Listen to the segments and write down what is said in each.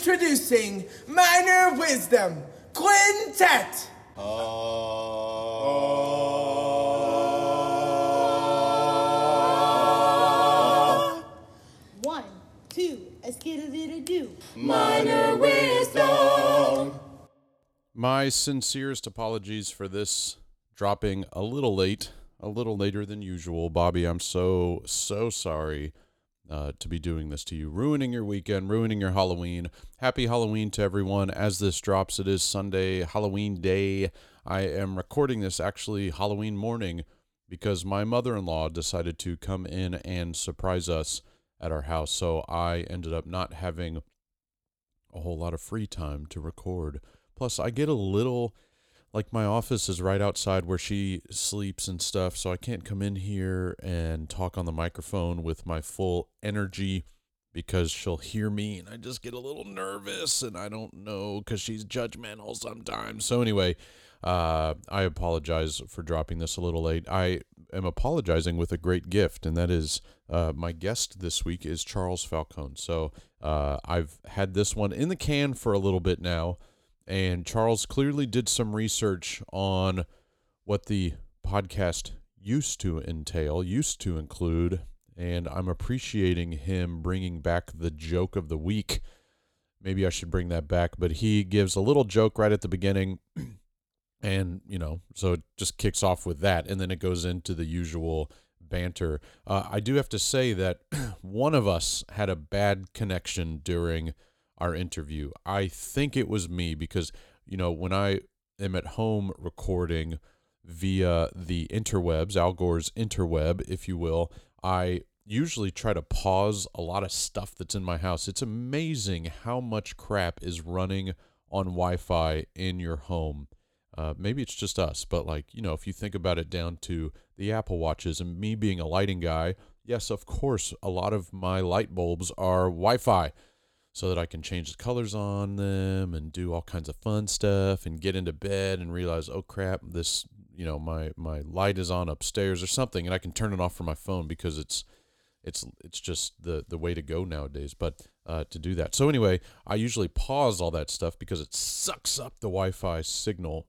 Introducing Minor Wisdom Quintet. Oh. One, two, a skittle do. Minor wisdom. My sincerest apologies for this dropping a little late, a little later than usual. Bobby, I'm so, so sorry uh, to be doing this to you, ruining your weekend, ruining your Halloween. Happy Halloween to everyone. As this drops, it is Sunday, Halloween day. I am recording this actually Halloween morning because my mother in law decided to come in and surprise us at our house. So I ended up not having a whole lot of free time to record. Plus, I get a little like my office is right outside where she sleeps and stuff, so I can't come in here and talk on the microphone with my full energy because she'll hear me and I just get a little nervous and I don't know because she's judgmental sometimes. So, anyway, uh, I apologize for dropping this a little late. I am apologizing with a great gift, and that is uh, my guest this week is Charles Falcone. So, uh, I've had this one in the can for a little bit now and Charles clearly did some research on what the podcast used to entail, used to include, and I'm appreciating him bringing back the joke of the week. Maybe I should bring that back, but he gives a little joke right at the beginning, and you know, so it just kicks off with that, and then it goes into the usual banter. Uh, I do have to say that one of us had a bad connection during our interview. I think it was me because, you know, when I am at home recording via the interwebs, Al Gore's interweb, if you will, I usually try to pause a lot of stuff that's in my house. It's amazing how much crap is running on Wi Fi in your home. Uh, maybe it's just us, but like, you know, if you think about it down to the Apple Watches and me being a lighting guy, yes, of course, a lot of my light bulbs are Wi Fi so that I can change the colors on them and do all kinds of fun stuff and get into bed and realize, oh crap, this you know my my light is on upstairs or something, and I can turn it off from my phone because it's it's it's just the the way to go nowadays. But uh, to do that, so anyway, I usually pause all that stuff because it sucks up the Wi-Fi signal,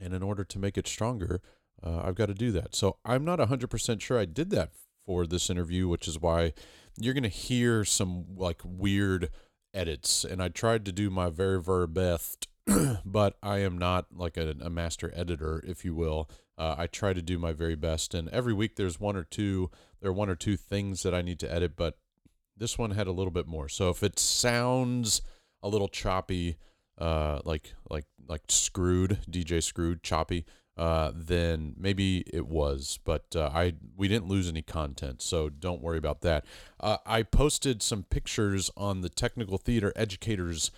and in order to make it stronger, uh, I've got to do that. So I'm not hundred percent sure I did that for this interview, which is why you're to hear some like weird edits. And I tried to do my very, very best, but I am not like a, a master editor, if you will. Uh, I try to do my very best. And every week there's one or two, there are one or two things that I need to edit, but this one had a little bit more. So if it sounds a little choppy, uh, like like like screwed, DJ screwed, choppy, uh, then maybe it was. But uh, I we didn't lose any content, so don't worry about that. Uh, I posted some pictures on the Technical Theater Educators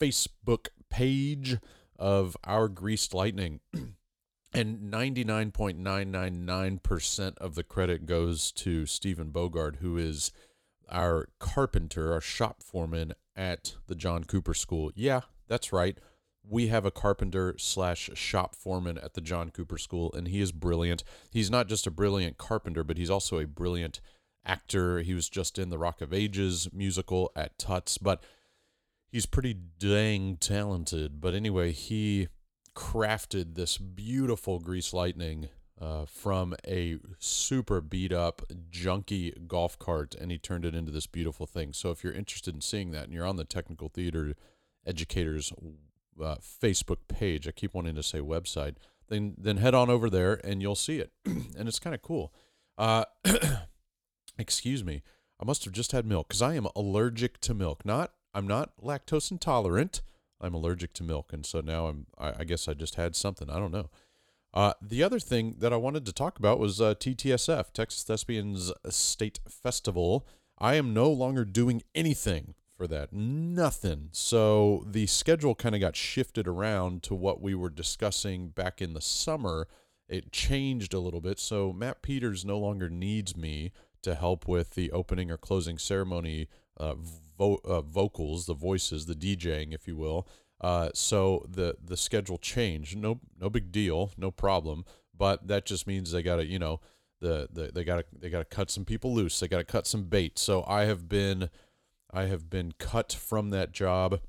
Facebook page of our greased lightning. And 99.999% of the credit goes to Stephen Bogard, who is our carpenter, our shop foreman at the John Cooper School. Yeah, that's right we have a carpenter slash shop foreman at the John Cooper School, and he is brilliant. He's not just a brilliant carpenter, but he's also a brilliant actor. He was just in the Rock of Ages musical at Tuts, but he's pretty dang talented. But anyway, he crafted this beautiful grease lightning uh, from a super beat up, junky golf cart, and he turned it into this beautiful thing. So if you're interested in seeing that and you're on the Technical Theater Educators uh, Facebook page. I keep wanting to say website. Then then head on over there and you'll see it, and it's kind of cool. Uh, excuse me, I must have just had milk because I am allergic to milk. Not I'm not lactose intolerant. I'm allergic to milk, and so now I'm. I, I guess I just had something. I don't know. Uh, the other thing that I wanted to talk about was uh, TTSF, Texas Thespians State Festival. I am no longer doing anything for that. Nothing. So the schedule kind of got shifted around to what we were discussing back in the summer. It changed a little bit. So Matt Peters no longer needs me to help with the opening or closing ceremony uh, vo- uh, vocals, the voices, the DJing, if you will. Uh, so the the schedule changed. No no big deal, no problem. But that just means they got to you know the, the they got to they got to cut some people loose. They got to cut some bait. So I have been I have been cut from that job.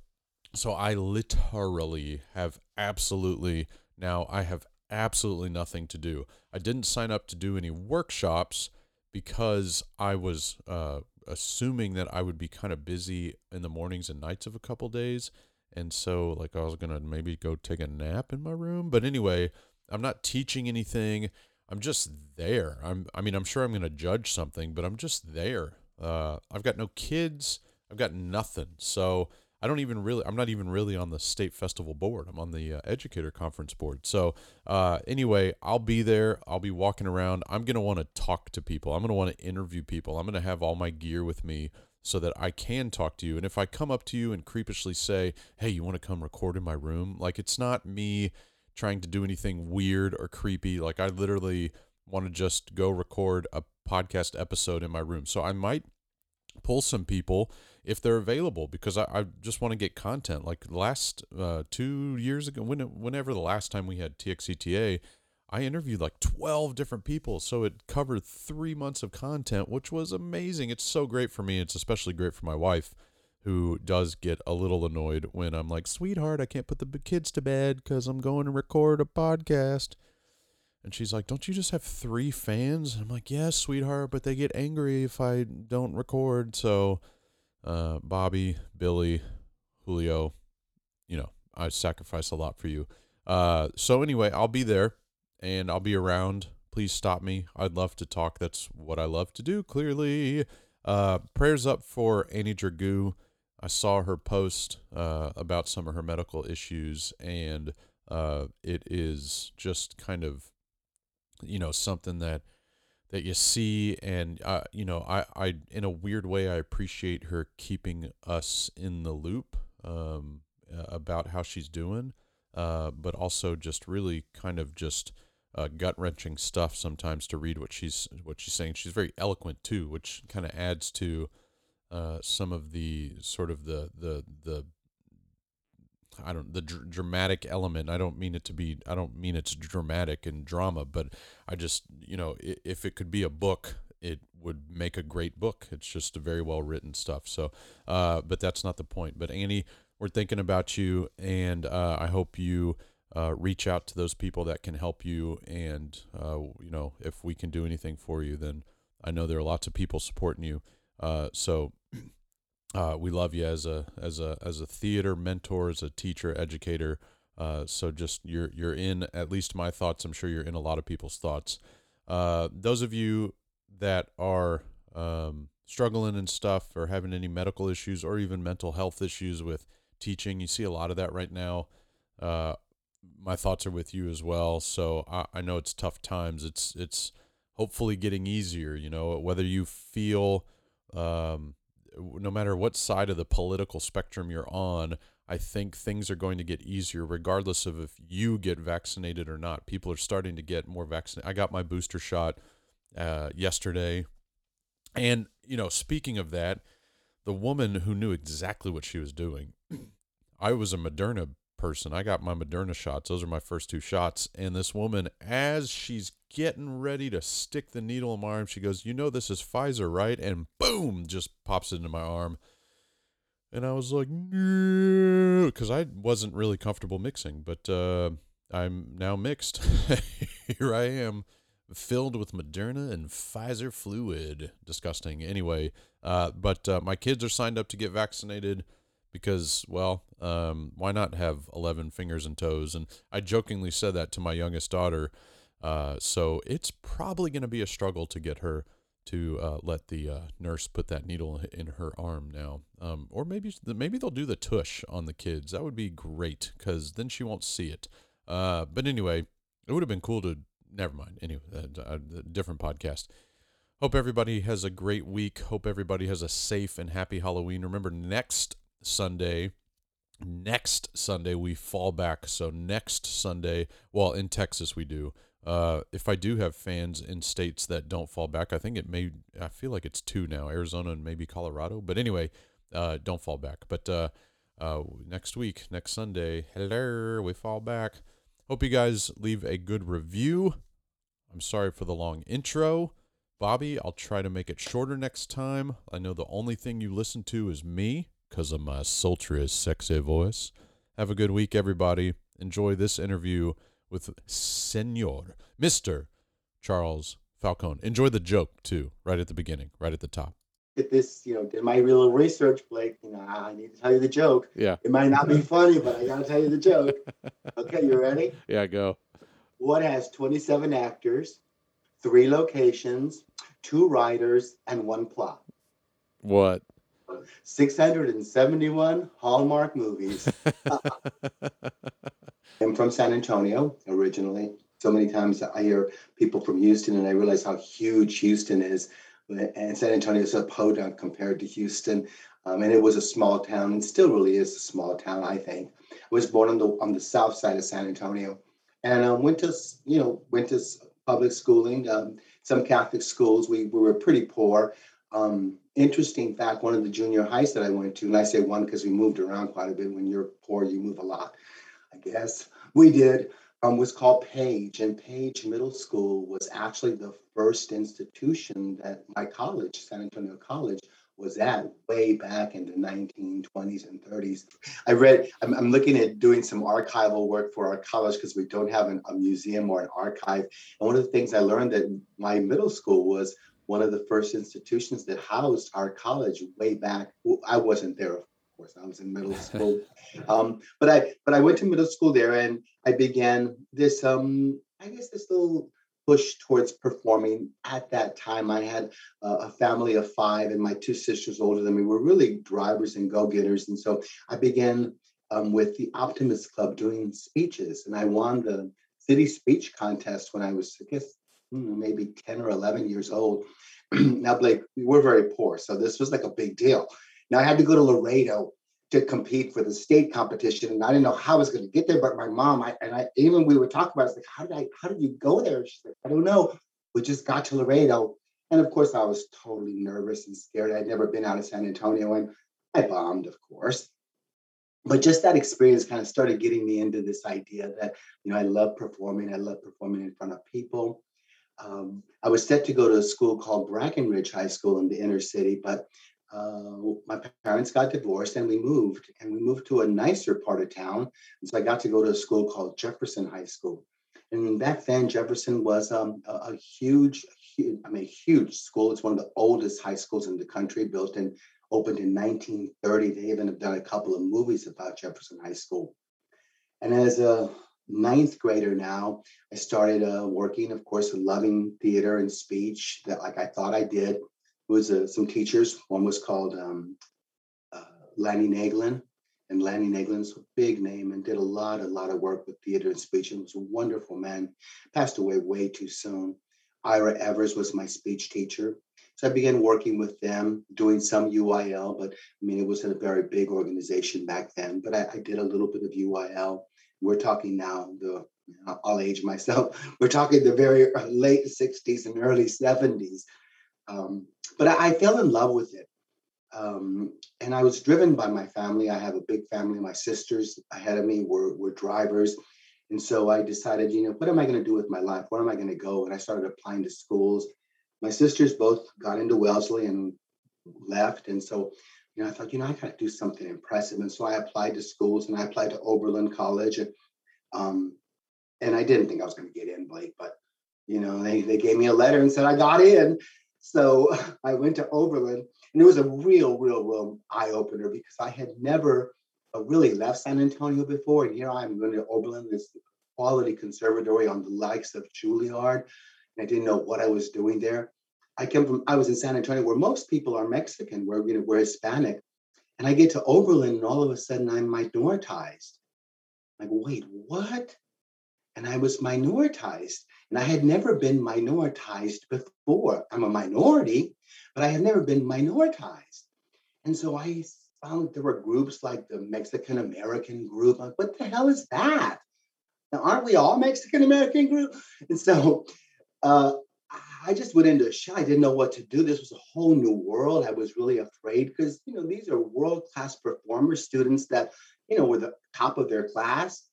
So I literally have absolutely now I have absolutely nothing to do. I didn't sign up to do any workshops because I was uh, assuming that I would be kind of busy in the mornings and nights of a couple days. And so, like, I was going to maybe go take a nap in my room. But anyway, I'm not teaching anything. I'm just there. I'm, I mean, I'm sure I'm going to judge something, but I'm just there. Uh, I've got no kids. I've got nothing. So I don't even really, I'm not even really on the state festival board. I'm on the uh, educator conference board. So, uh, anyway, I'll be there. I'll be walking around. I'm going to want to talk to people. I'm going to want to interview people. I'm going to have all my gear with me so that I can talk to you. And if I come up to you and creepishly say, hey, you want to come record in my room? Like, it's not me trying to do anything weird or creepy. Like, I literally want to just go record a podcast episode in my room. So I might pull some people if they're available because I, I just want to get content. Like last uh, two years ago, when whenever the last time we had TXCTA, I interviewed like 12 different people. So it covered three months of content, which was amazing. It's so great for me. It's especially great for my wife, who does get a little annoyed when I'm like, sweetheart, I can't put the kids to bed because I'm going to record a podcast. And she's like, Don't you just have three fans? And I'm like, Yes, sweetheart, but they get angry if I don't record. So uh, Bobby, Billy, Julio, you know, I sacrifice a lot for you. Uh, so anyway, I'll be there and I'll be around. Please stop me. I'd love to talk. That's what I love to do, clearly. Uh, prayers up for Annie Dragoo. I saw her post uh, about some of her medical issues, and uh, it is just kind of, you know, something that that you see and uh, you know I, I in a weird way i appreciate her keeping us in the loop um, about how she's doing uh, but also just really kind of just uh, gut wrenching stuff sometimes to read what she's what she's saying. She's very eloquent too which kind of adds to uh, some of the sort of the the the I don't the dr- dramatic element. I don't mean it to be. I don't mean it's dramatic and drama, but I just you know if it could be a book, it would make a great book. It's just a very well written stuff. So, uh, but that's not the point. But Annie, we're thinking about you, and uh, I hope you. Uh, reach out to those people that can help you, and uh, you know if we can do anything for you, then I know there are lots of people supporting you. Uh, so uh, we love you as a as a as a theater mentor, as a teacher, educator. Uh, so just you're you're in at least my thoughts. I'm sure you're in a lot of people's thoughts. Uh, those of you that are um, struggling and stuff, or having any medical issues, or even mental health issues with teaching, you see a lot of that right now. Uh, my thoughts are with you as well. So I, I know it's tough times. It's it's hopefully getting easier. You know whether you feel um, no matter what side of the political spectrum you're on, I think things are going to get easier regardless of if you get vaccinated or not. People are starting to get more vaccinated. I got my booster shot uh, yesterday. And, you know, speaking of that, the woman who knew exactly what she was doing, I was a Moderna person. I got my Moderna shots. Those are my first two shots. And this woman, as she's getting ready to stick the needle in my arm, she goes, You know, this is Pfizer, right? And boom, just pops it into my arm. And I was like, because I wasn't really comfortable mixing, but uh, I'm now mixed. Here I am, filled with Moderna and Pfizer fluid. Disgusting. Anyway, uh, but uh, my kids are signed up to get vaccinated because, well, um, why not have 11 fingers and toes? And I jokingly said that to my youngest daughter. Uh, so it's probably going to be a struggle to get her to uh, let the uh, nurse put that needle in her arm now. Um, or maybe maybe they'll do the tush on the kids. That would be great because then she won't see it. Uh, but anyway, it would have been cool to. Never mind. Anyway, a different podcast. Hope everybody has a great week. Hope everybody has a safe and happy Halloween. Remember, next Sunday. Next Sunday we fall back. So next Sunday, well, in Texas we do. Uh, if I do have fans in states that don't fall back, I think it may. I feel like it's two now: Arizona and maybe Colorado. But anyway, uh, don't fall back. But uh, uh, next week, next Sunday, hello, we fall back. Hope you guys leave a good review. I'm sorry for the long intro. Bobby, I'll try to make it shorter next time. I know the only thing you listen to is me because of my sultry, sexy voice. Have a good week, everybody. Enjoy this interview with Senor, Mr. Charles Falcone. Enjoy the joke, too, right at the beginning, right at the top. Did this, you know, did my real research, Blake. You know, I need to tell you the joke. Yeah. It might not be funny, but I gotta tell you the joke. Okay, you ready? Yeah, go. What has 27 actors, three locations, two writers, and one plot? What? 671 Hallmark movies. I'm from San Antonio originally. So many times I hear people from Houston and I realize how huge Houston is. And San Antonio is a podunk compared to Houston. Um, and it was a small town and still really is a small town, I think. I was born on the on the south side of San Antonio and um, went to, you know, went to public schooling, um, some Catholic schools. We, we were pretty poor. Um, interesting fact, one of the junior highs that I went to, and I say one because we moved around quite a bit. When you're poor, you move a lot, I guess. We did, um, was called Page. And Page Middle School was actually the first institution that my college, San Antonio College, was at way back in the 1920s and 30s. I read, I'm, I'm looking at doing some archival work for our college because we don't have an, a museum or an archive. And one of the things I learned that my middle school was one of the first institutions that housed our college way back. I wasn't there, of course. I was in middle school, um, but I but I went to middle school there, and I began this. Um, I guess this little push towards performing. At that time, I had uh, a family of five, and my two sisters older than me were really drivers and go getters, and so I began um, with the Optimist Club doing speeches, and I won the city speech contest when I was, I guess, maybe 10 or 11 years old. now, Blake, we were very poor, so this was like a big deal. Now I had to go to Laredo to compete for the state competition, and I didn't know how I was going to get there. But my mom, I and I even we would talk about, it, I was like, "How did I? How did you go there?" She's like, "I don't know. We just got to Laredo." And of course, I was totally nervous and scared. I'd never been out of San Antonio, and I bombed, of course. But just that experience kind of started getting me into this idea that you know I love performing. I love performing in front of people um, I was set to go to a school called Brackenridge High School in the inner city, but uh, my parents got divorced and we moved, and we moved to a nicer part of town. And so I got to go to a school called Jefferson High School. And back then, Jefferson was um, a, a, huge, huge, I mean, huge school. It's one of the oldest high schools in the country, built and opened in 1930. They even have done a couple of movies about Jefferson High School. And as a ninth grader now, I started uh, working, of course, loving theater and speech that like I thought I did. It was uh, some teachers. One was called um, uh, Lanny Naglin. And Lanny Naglin's a big name and did a lot, a lot of work with theater and speech and was a wonderful man. Passed away way too soon. Ira Evers was my speech teacher. So I began working with them, doing some UIL, but I mean, it wasn't a very big organization back then, but I, I did a little bit of UIL we're talking now the I'll age myself. We're talking the very late 60s and early 70s. Um, but I, I, fell in love with it. Um, and I was driven by my family. I have a big family. My sisters ahead of me were, were drivers. And so I decided, you know, what am I going to do with my life? Where am I going to go? And I started applying to schools. My sisters both got into Wellesley and left. And so you know, I thought, you know, I got to do something impressive. And so I applied to schools and I applied to Oberlin College. And, um, and I didn't think I was going to get in, Blake, but, you know, they, they gave me a letter and said I got in. So I went to Oberlin and it was a real, real, real eye opener because I had never uh, really left San Antonio before. And here I'm going to Oberlin, this quality conservatory on the likes of Juilliard. And I didn't know what I was doing there. I came from, I was in San Antonio where most people are Mexican, where you know, we're Hispanic. And I get to Oberlin and all of a sudden I'm minoritized. Like, wait, what? And I was minoritized. And I had never been minoritized before. I'm a minority, but I had never been minoritized. And so I found there were groups like the Mexican American group. Like, what the hell is that? Now, aren't we all Mexican American group? And so uh, I just went into a shell. I didn't know what to do. This was a whole new world. I was really afraid because, you know, these are world class performers, students that, you know, were the top of their class.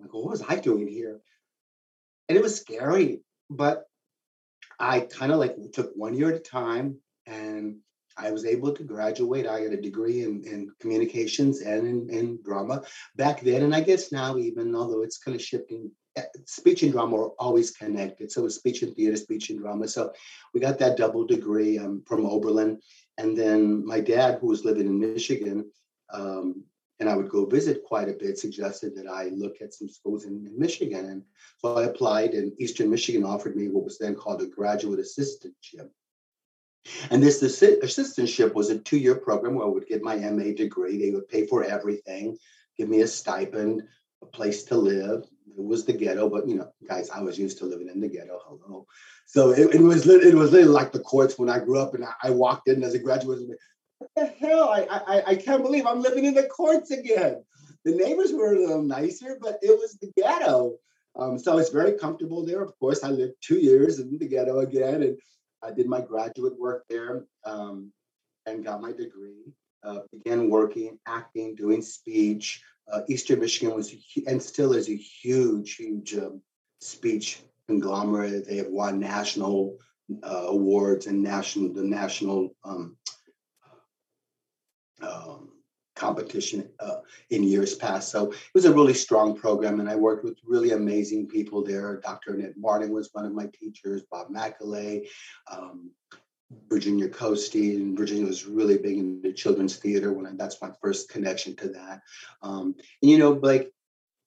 Like, what was I doing here? And it was scary, but I kind of like took one year at a time and I was able to graduate. I had a degree in, in communications and in, in drama back then. And I guess now, even although it's kind of shifting, eh, speech and drama are always connected. So it's speech and theater, speech and drama. So we got that double degree um, from Oberlin. And then my dad, who was living in Michigan, um, and I would go visit quite a bit, suggested that I look at some schools in, in, Michigan. And so I applied, and Eastern Michigan offered me what was then called a graduate assistantship. And this assistantship was a two year program where I would get my MA degree. They would pay for everything, give me a stipend, a place to live. It was the ghetto, but you know, guys, I was used to living in the ghetto. Hello. So it, it was it was literally like the courts when I grew up and I, I walked in as a graduate what the hell? I, I I can't believe I'm living in the courts again. The neighbors were a little nicer, but it was the ghetto. Um, so I was very comfortable there. Of course, I lived two years in the ghetto again, and I did my graduate work there um, and got my degree. Uh, began working, acting, doing speech. Uh, Eastern Michigan was and still is a huge, huge um, speech conglomerate. They have won national uh, awards and national the national um, um, competition uh, in years past. So it was a really strong program, and I worked with really amazing people there. Dr. Annette Martin was one of my teachers, Bob McAlay, um, Virginia Koste, and Virginia was really big in the children's theater when I, that's my first connection to that. Um, and you know, like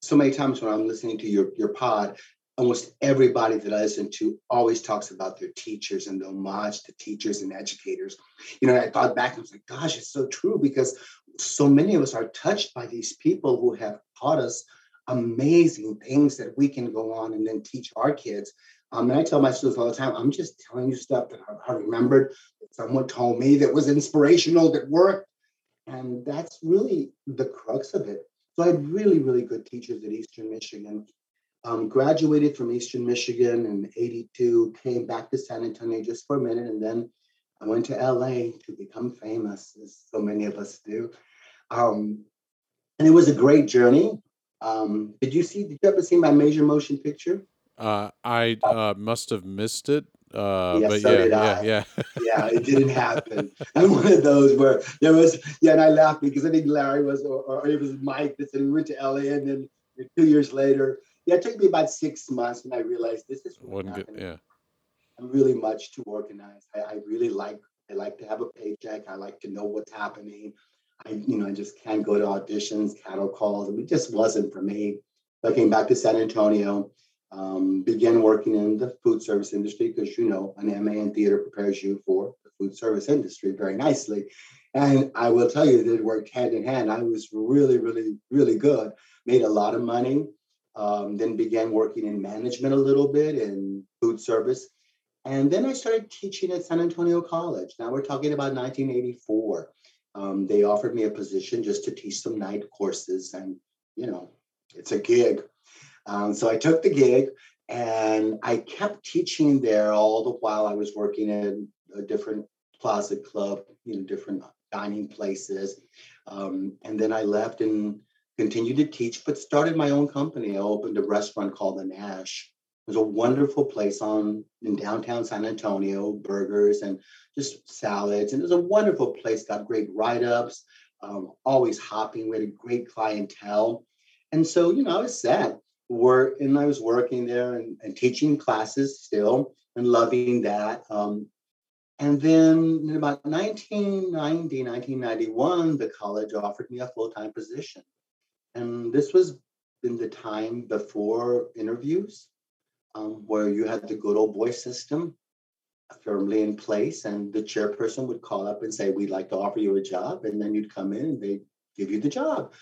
so many times when I'm listening to your your pod, almost everybody that I listen to always talks about their teachers and the homage to teachers and educators. You know, I thought back and I was like, gosh, it's so true because so many of us are touched by these people who have taught us amazing things that we can go on and then teach our kids. Um, and I tell my students all the time, I'm just telling you stuff that I, I remembered that someone told me that was inspirational, that worked. And that's really the crux of it. So I had really, really good teachers at Eastern Michigan um, graduated from Eastern Michigan in 82, came back to San Antonio just for a minute, and then I went to LA to become famous, as so many of us do. Um, and it was a great journey. Um, did you see, did you ever see my major motion picture? Uh, I uh, must have missed it. Uh, yes, but so yeah, did yeah, yeah. yeah, it didn't happen. I'm one of those where there was, yeah, and I laughed because I think Larry was, or, or it was Mike that said we went to LA and then two years later, yeah, it took me about six months and I realized this is really good. Yeah. Really much too organized. I, I really like I like to have a paycheck. I like to know what's happening. I, you know, I just can't go to auditions, cattle calls. It just wasn't for me. I came back to San Antonio, um, began working in the food service industry because you know an MA in theater prepares you for the food service industry very nicely. And I will tell you that it worked hand in hand. I was really, really, really good. Made a lot of money. Um, then began working in management a little bit in food service. And then I started teaching at San Antonio College. Now we're talking about 1984. Um, they offered me a position just to teach some night courses, and you know, it's a gig. Um, so I took the gig, and I kept teaching there all the while I was working in a different plaza club, you know, different dining places. Um, and then I left and continued to teach, but started my own company. I opened a restaurant called the Nash. Was a wonderful place on in downtown San Antonio, burgers and just salads. And it was a wonderful place, got great write-ups, um, always hopping. We had a great clientele. And so, you know, I was set. Work and I was working there and, and teaching classes still and loving that. Um, and then in about 1990, 1991, the college offered me a full-time position. And this was in the time before interviews, um, where you had the good old boy system firmly in place, and the chairperson would call up and say, We'd like to offer you a job. And then you'd come in and they'd give you the job.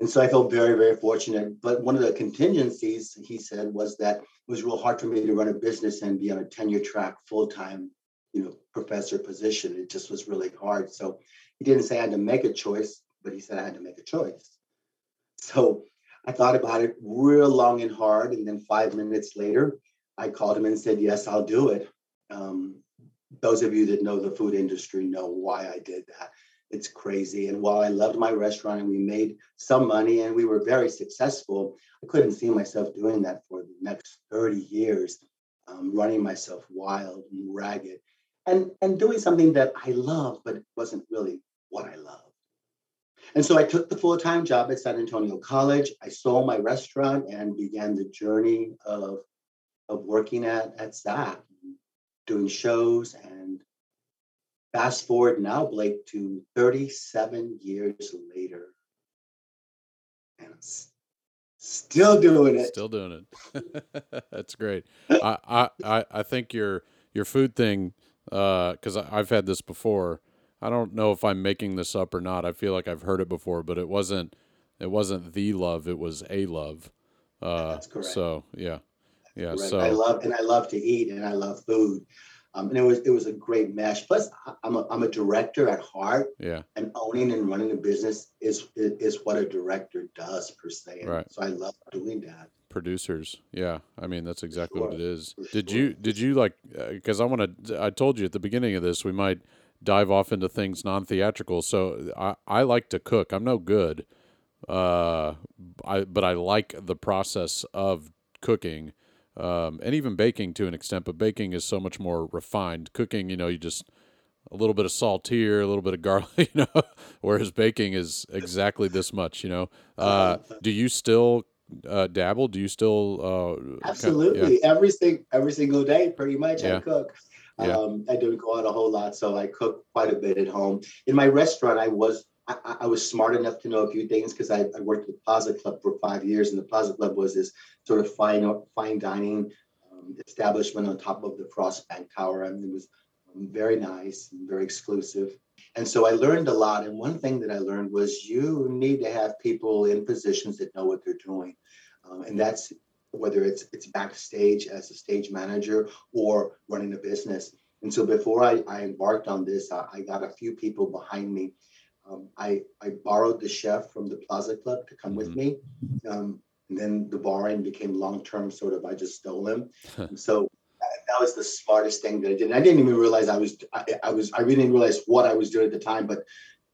And so I felt very, very fortunate. But one of the contingencies, he said, was that it was real hard for me to run a business and be on a tenure track full time, you know, professor position. It just was really hard. So he didn't say I had to make a choice, but he said I had to make a choice. So I thought about it real long and hard. And then five minutes later, I called him and said, Yes, I'll do it. Um, those of you that know the food industry know why I did that. It's crazy. And while I loved my restaurant and we made some money and we were very successful, I couldn't see myself doing that for the next 30 years. um, running myself wild and ragged, and and doing something that I love, but it wasn't really what I love. And so I took the full time job at San Antonio College. I sold my restaurant and began the journey of of working at at SAC, doing shows and fast forward now, Blake, to 37 years later. And still doing it. Still doing it. That's great. I, I, I, think your your food thing, uh, because I've had this before. I don't know if I'm making this up or not. I feel like I've heard it before, but it wasn't. It wasn't the love. It was a love. Uh, That's correct. So yeah, yeah. Correct. So I love and I love to eat and I love food. Um, and it was it was a great mesh. Plus, I'm a, I'm a director at heart, yeah, and owning and running a business is is, what a director does per se. Right. So I love doing that. producers. Yeah, I mean that's exactly what it is. For Did sure. you did you like? Because I want to. I told you at the beginning of this we might dive off into things non theatrical. So I I like to cook. I'm no good. Uh, I but I like the process of cooking. Um, and even baking to an extent, but baking is so much more refined. Cooking, you know, you just a little bit of salt here, a little bit of garlic, you know, whereas baking is exactly this much, you know. Uh, do you still uh, dabble? Do you still uh, kind- Absolutely, every sing, every single day, pretty much. Yeah. I cook. Yeah. Um, I don't go out a whole lot, so I cook quite a bit at home. In my restaurant, I was I, I- I was smart enough to know a few things because I, I worked at the Plaza Club for five years, and the Plaza Club was this sort of fine fine dining um, establishment on top of the Frost Bank Tower, and it was um, very nice and very exclusive. And so I learned a lot. And one thing that I learned was you need to have people in positions that know what they're doing, um, and that's whether it's it's backstage as a stage manager or running a business. And so before I, I embarked on this, I, I got a few people behind me. Um, I I borrowed the chef from the Plaza Club to come with me. Um, and then the borrowing became long term, sort of. I just stole him. So that, that was the smartest thing that I did. And I didn't even realize I was I, I was I really didn't realize what I was doing at the time, but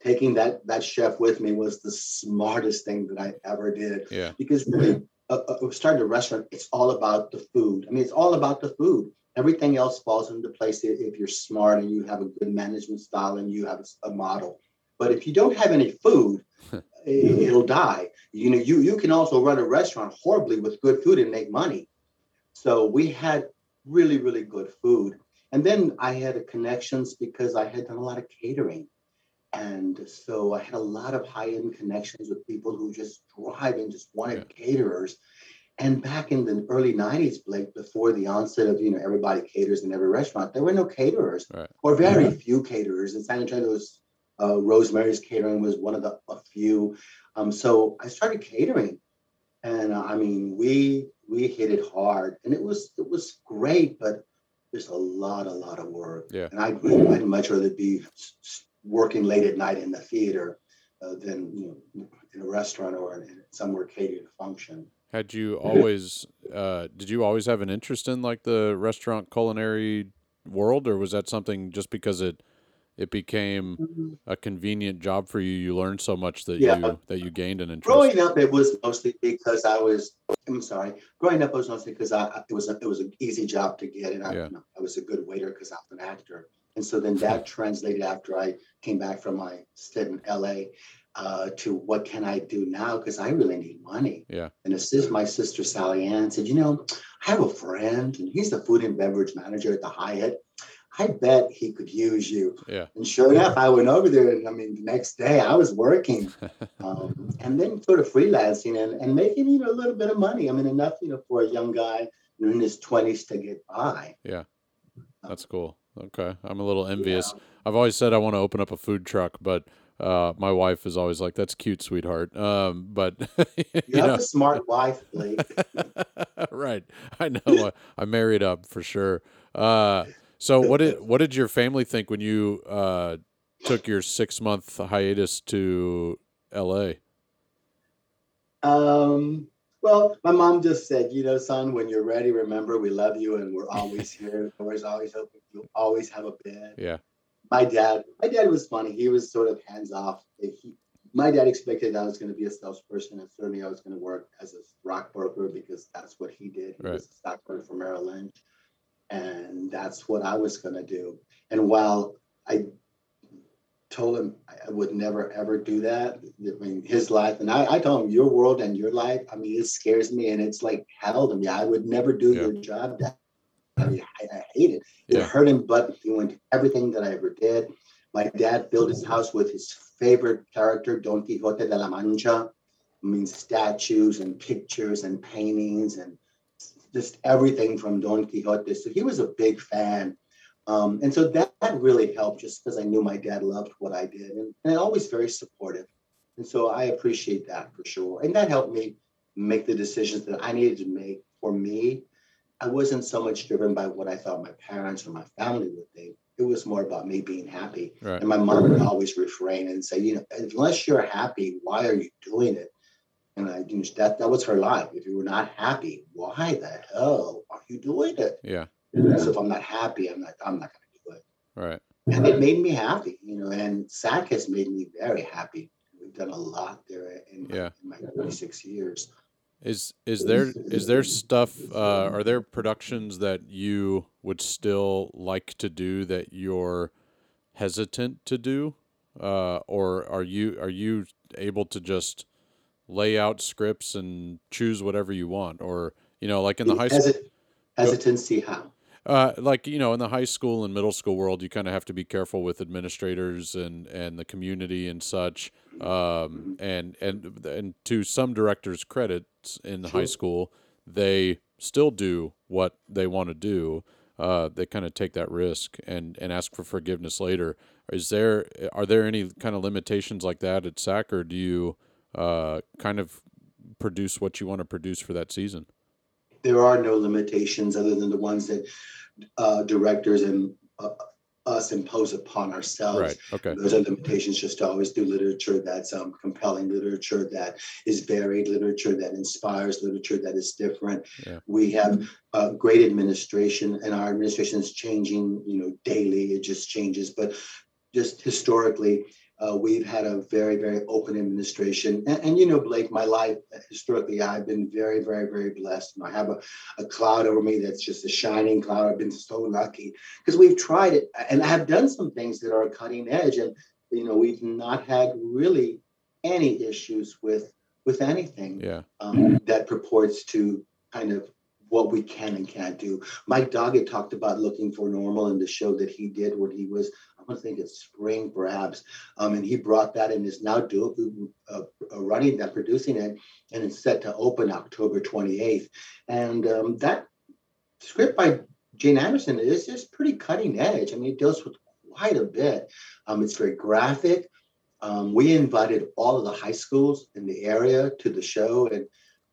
taking that that chef with me was the smartest thing that I ever did yeah, because really, uh, uh, starting a restaurant, it's all about the food. I mean, it's all about the food. Everything else falls into place if you're smart and you have a good management style and you have a model. But if you don't have any food, it'll die. You know, you you can also run a restaurant horribly with good food and make money. So we had really really good food, and then I had a connections because I had done a lot of catering. And so I had a lot of high end connections with people who just drive and just wanted caterers. And back in the early 90s, Blake, before the onset of, you know, everybody caters in every restaurant, there were no caterers right. or very few caterers. In San Antonio's uh, Rosemary's Catering was one of the a few. Um, so I started catering. And uh, I mean, we we hit it hard and it was it was great, but there's a lot, a lot of work. Yeah. And I'd, I'd much rather be working late at night in the theater uh, than you know in a restaurant or in, somewhere catering a function. Had you always? Uh, did you always have an interest in like the restaurant culinary world, or was that something just because it it became a convenient job for you? You learned so much that Yeah. you that you gained an interest. Growing up, it was mostly because I was. I'm sorry. Growing up, it was mostly because I it was a, it was an easy job to get, and I, Yeah. I was a good waiter because I was an actor. And so then that translated after I came back from my stint in LA uh, to what can I do now? Because I really need money. Yeah. And assist my sister Sally Ann said, you know, I have a friend, and he's the food and beverage manager at the Hyatt. I bet he could use you. Yeah. And sure enough, I went over there, and I mean, the next day I was working, um, and then sort of freelancing and, and making you know a little bit of money. I mean, enough you know for a young guy in his twenties to get by. Yeah, that's cool. Okay, I'm a little envious. I've always said I want to open up a food truck, but uh, my wife is always like, "That's cute, sweetheart." Um, but You, you have know, a smart wife, Blake. right? I know. I, I married up for sure. Uh, so what did what did your family think when you uh, took your six month hiatus to L.A.? Um, well, my mom just said, you know, son, when you're ready, remember we love you and we're always here. Doors always open. You always have a bed. Yeah, My dad, my dad was funny. He was sort of hands off. He, my dad expected I was going to be a salesperson, and certainly I was going to work as a stockbroker because that's what he did. He Right. was a stockbroker for Merrill Lynch. and that's what I was going to do. And while I told him I would never ever do that, I mean, his life, and I, I told him, your world and your life, I mean, it scares me and it's like hell to me. I would never do Yeah. your job. That I, mean, I, I hate it. It Yeah. hurt him, but he went everything that I ever did. My dad built his house with his favorite character, Don Quixote de la Mancha. I mean, statues and pictures and paintings and just everything from Don Quixote. So he was a big fan. Um, and so that, that really helped just because I knew my dad loved what I did and, and always very supportive. And so I appreciate that for sure. And that helped me make the decisions that I needed to make for me. I wasn't so much driven by what I thought my parents or my family would think. It was more about me being happy. Right. And my mom would always refrain and say, you know, unless you're happy, why are you doing it? And I you know, that that was her life. If you were not happy, why the hell are you doing it? Yeah. So if I'm not happy, I'm not I'm not gonna do it. Right. And it made me happy, you know, and SAC has made me very happy. We've done a lot there in, Yeah. in my 36 years. Is is there is there stuff? Uh, are there productions that you would still like to do that you're hesitant to do, uh, or are you are you able to just lay out scripts and choose whatever you want, or you know, like in the high school? Hesit- hesitancy how? Uh, like you know, in the high school and middle school world, you kind of have to be careful with administrators and and the community and such. Um, and and and to some directors' credits in high school, they still do what they want to do. Uh, they kind of take that risk and and ask for forgiveness later. Is there are there any kind of limitations like that at SAC, or do you uh, kind of produce what you want to produce for that season? There are no limitations other than the ones that uh, directors and uh, us impose upon ourselves. Right. Okay. Those are limitations just to always do literature that's um, compelling, literature that is varied, literature that inspires, literature that is different. Yeah. We have uh, great administration, and our administration is changing, you know, daily. It just changes, but just historically, uh, we've had a very, very open administration. And, and, you know, Blake, my life historically, I've been very, very, very blessed. And I have a, a cloud over me that's just a shining cloud. I've been so lucky because we've tried it and I have done some things that are cutting edge. And, you know, we've not had really any issues with with anything Yeah. um, that purports to kind of what we can and can't do. Mike Doggett talked about looking for normal in the show that he did when he was, Think it's spring perhaps, um, and he brought that and is now doing uh, uh, running that, producing it, and it's set to open October 28th. And um, that script by Jane Anderson is just pretty cutting edge. I mean, it deals with quite a bit. Um, it's very graphic. Um, we invited all of the high schools in the area to the show, and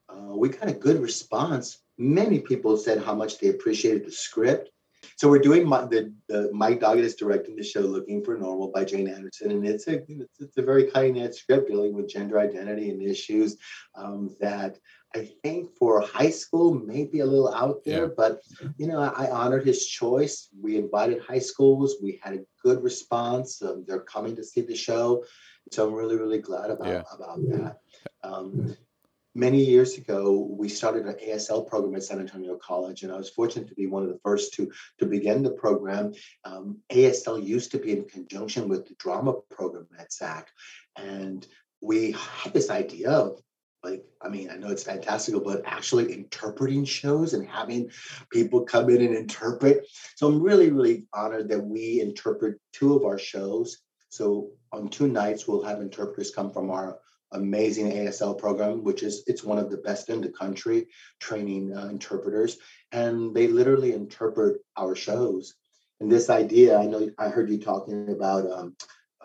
uh, we got a good response. Many people said how much they appreciated the script. So we're doing my, the, the Mike Doggett is directing the show "Looking for Normal" by Jane Anderson, and it's a it's, a very cutting edge script dealing with gender identity and issues um, that I think for high school may be a little out there. Yeah. But you know, I, I honored his choice. We invited high schools. We had a good response. Um, they're coming to see the show, so I'm really really glad about Yeah. about that. Um, many years ago, we started an ASL program at San Antonio College, and I was fortunate to be one of the first to, to begin the program. Um, ASL used to be in conjunction with the drama program at SAC, and we had this idea of like, I mean, I know it's fantastical, but actually interpreting shows and having people come in and interpret. So I'm really, really honored that we interpret two of our shows. So on two nights, we'll have interpreters come from our amazing ASL program, which is it's one of the best in the country, training uh, interpreters, and they literally interpret our shows. And this idea, I know I heard you talking about um,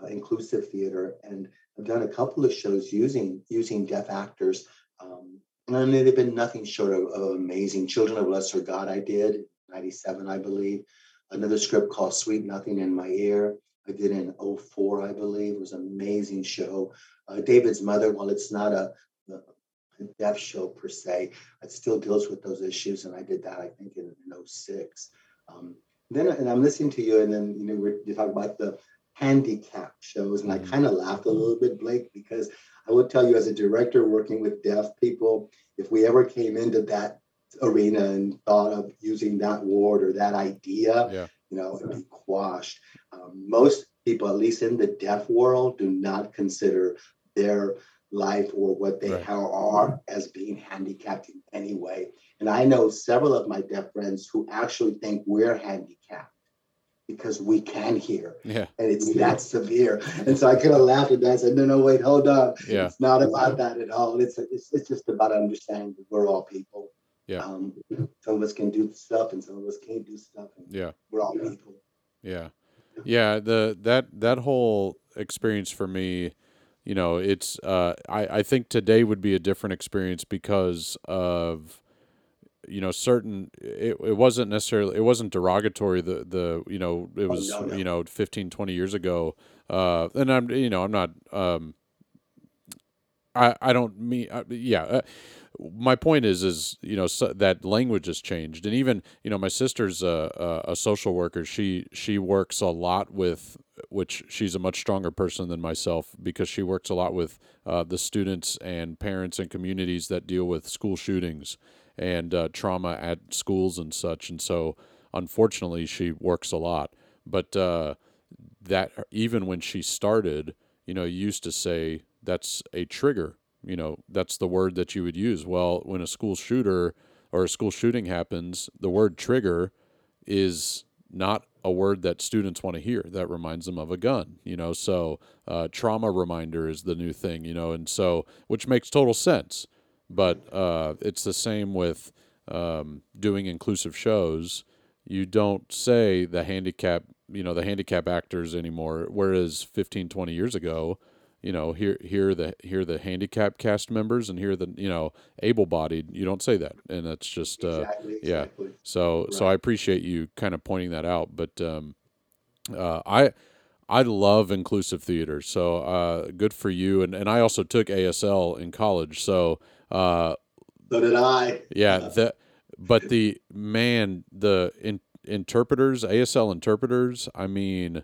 uh, inclusive theater, and I've done a couple of shows using using deaf actors, um, and they've been nothing short of, of amazing. Children of Lesser God, I did '97, I believe. Another script called Sweet Nothing in My Ear. I did in 04, I believe. It was an amazing show. Uh, David's Mother, while it's not a, a deaf show per se, it still deals with those issues. And I did that, I think, in, in 06. Um, then, and I'm listening to you, and then, you know, we're, you talk about the handicap shows. And I kind of laughed a little bit, Blake, because I will tell you, as a director working with deaf people, if we ever came into that arena and thought of using that word or that idea, Yeah. You know, it'd be quashed. Um, most people, at least in the deaf world, do not consider their life or what they Right. are, as being handicapped in any way. And I know several of my deaf friends who actually think we're handicapped because we can hear Yeah. and it's that severe. And so I kind of laughed at that. I said, no, no, wait, hold on. Yeah. It's not about that at all. It's, it's, it's just about understanding that we're all people. Yeah. Um, some of us can do stuff and some of us can't do stuff. Yeah. We're all people. Yeah. Yeah, the that that whole experience for me, you know, it's uh I I think today would be a different experience because of you know certain it, it wasn't necessarily it wasn't derogatory the the you know it was no, no. you know 15 20 years ago uh and I'm you know I'm not um I I don't mean uh, yeah uh, my point is is you know so, that language has changed. And even you know my sister's a, a, a social worker. She she works a lot with which she's a much stronger person than myself because she works a lot with uh, the students and parents and communities that deal with school shootings and uh, trauma at schools and such. And so unfortunately she works a lot. But uh, that even when she started, you know, used to say that's a trigger. You know, that's the word that you would use. Well, when a school shooter or a school shooting happens, the word trigger is not a word that students want to hear. That reminds them of a gun, you know. So, uh, trauma reminder is the new thing, you know, and so which makes total sense. But uh, it's the same with um, doing inclusive shows. You don't say the handicap, you know, the handicap actors anymore. Whereas 15, 20 years ago, you know, here here are the here are the handicap cast members and here the you know able bodied. You don't say that, and that's just uh, Exactly. yeah. Exactly. so so Right. I appreciate you kind of pointing that out. But um, uh, I I love inclusive theater. So uh, good for you. And and I also took ASL in college. So uh, So did I. yeah, that. But the man, the in, interpreters, ASL interpreters. I mean,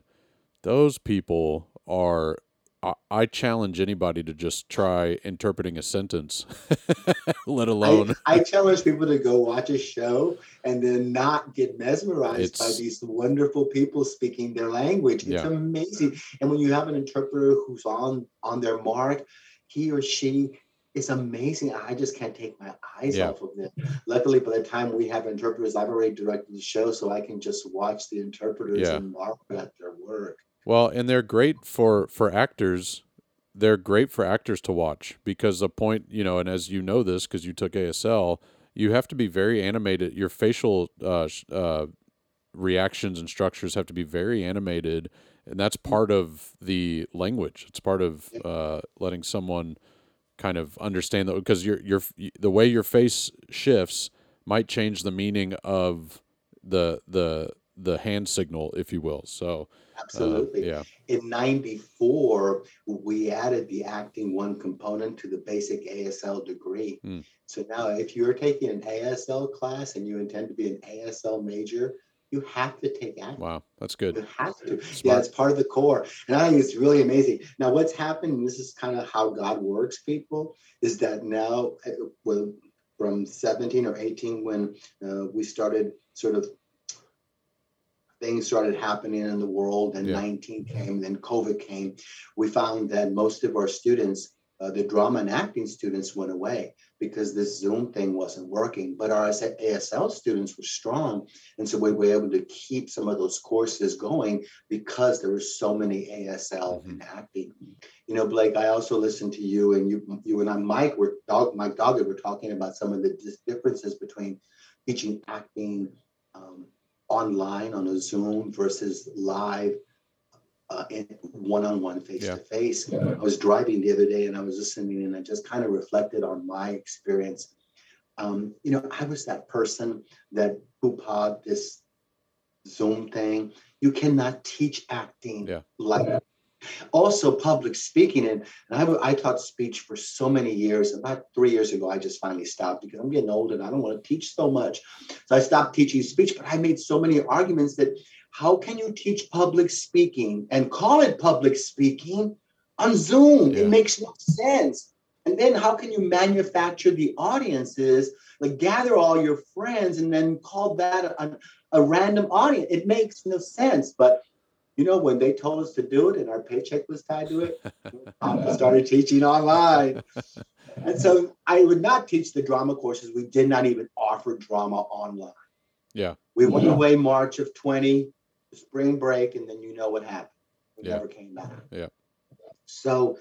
those people are. I, challenge anybody to just try interpreting a sentence, let alone. I, I challenge people to go watch a show and then not get mesmerized by these wonderful people speaking their language. It's Yeah. amazing. And when you have an interpreter who's on on their mark, he or she is amazing. I just can't take my eyes Yeah. off of them. Luckily, by the time we have interpreters, I've already directed the show, so I can just watch the interpreters Yeah. and marvel at their work. Well, and they're great for for actors. They're great for actors to watch because the point, you know, and as you know this because you took ASL, you have to be very animated. Your facial uh, uh, reactions and structures have to be very animated, and that's part of the language. It's part of uh, letting someone kind of understand that because your your the way your face shifts might change the meaning of the the the hand signal, if you will. So uh, Absolutely. yeah. in 94 we added the acting one component to the basic asl degree Hmm. so now if you're taking an asl class and you intend to be an asl major you have to take acting Wow, that's good. you have to. Smart. Yeah, it's part of the core. And I think it's really amazing. Now, what's happened, and this is kind of how God works, people, is that now, uh, well, from 17 or 18, when uh, we started sort of things started happening in the world and Yeah. 19 came, then COVID came, we found that most of our students, uh, the drama and acting students, went away because this Zoom thing wasn't working. But our ASL students were strong. And so we were able to keep some of those courses going because there were so many ASL Mhm. in acting. You know, Blake, I also listened to you and you you and I, Mike, were dog, Mike Doggett, were talking about some of the differences between teaching acting um, online on a Zoom versus live uh, in one-on-one face-to-face. I was driving the other day and I was listening and I just kind of reflected on my experience. Um, you know, I was that person that pooped this Zoom thing. You cannot teach acting Yeah. like also public speaking and, and I, I taught speech for so many years about three years ago i just finally stopped because i'm getting old and i don't want to teach so much so i stopped teaching speech but i made so many arguments that how can you teach public speaking and call it public speaking on zoom Yeah. it makes no sense And then how can you manufacture the audiences, like gather all your friends and then call that a, a random audience? It makes no sense. But you know, when they told us to do it and our paycheck was tied to it, I started teaching online. And so I would not teach the drama courses. We did not even offer drama online. Yeah. We went away March of 20, spring break, and then you know what happened. We Yeah. never came back. Yeah. So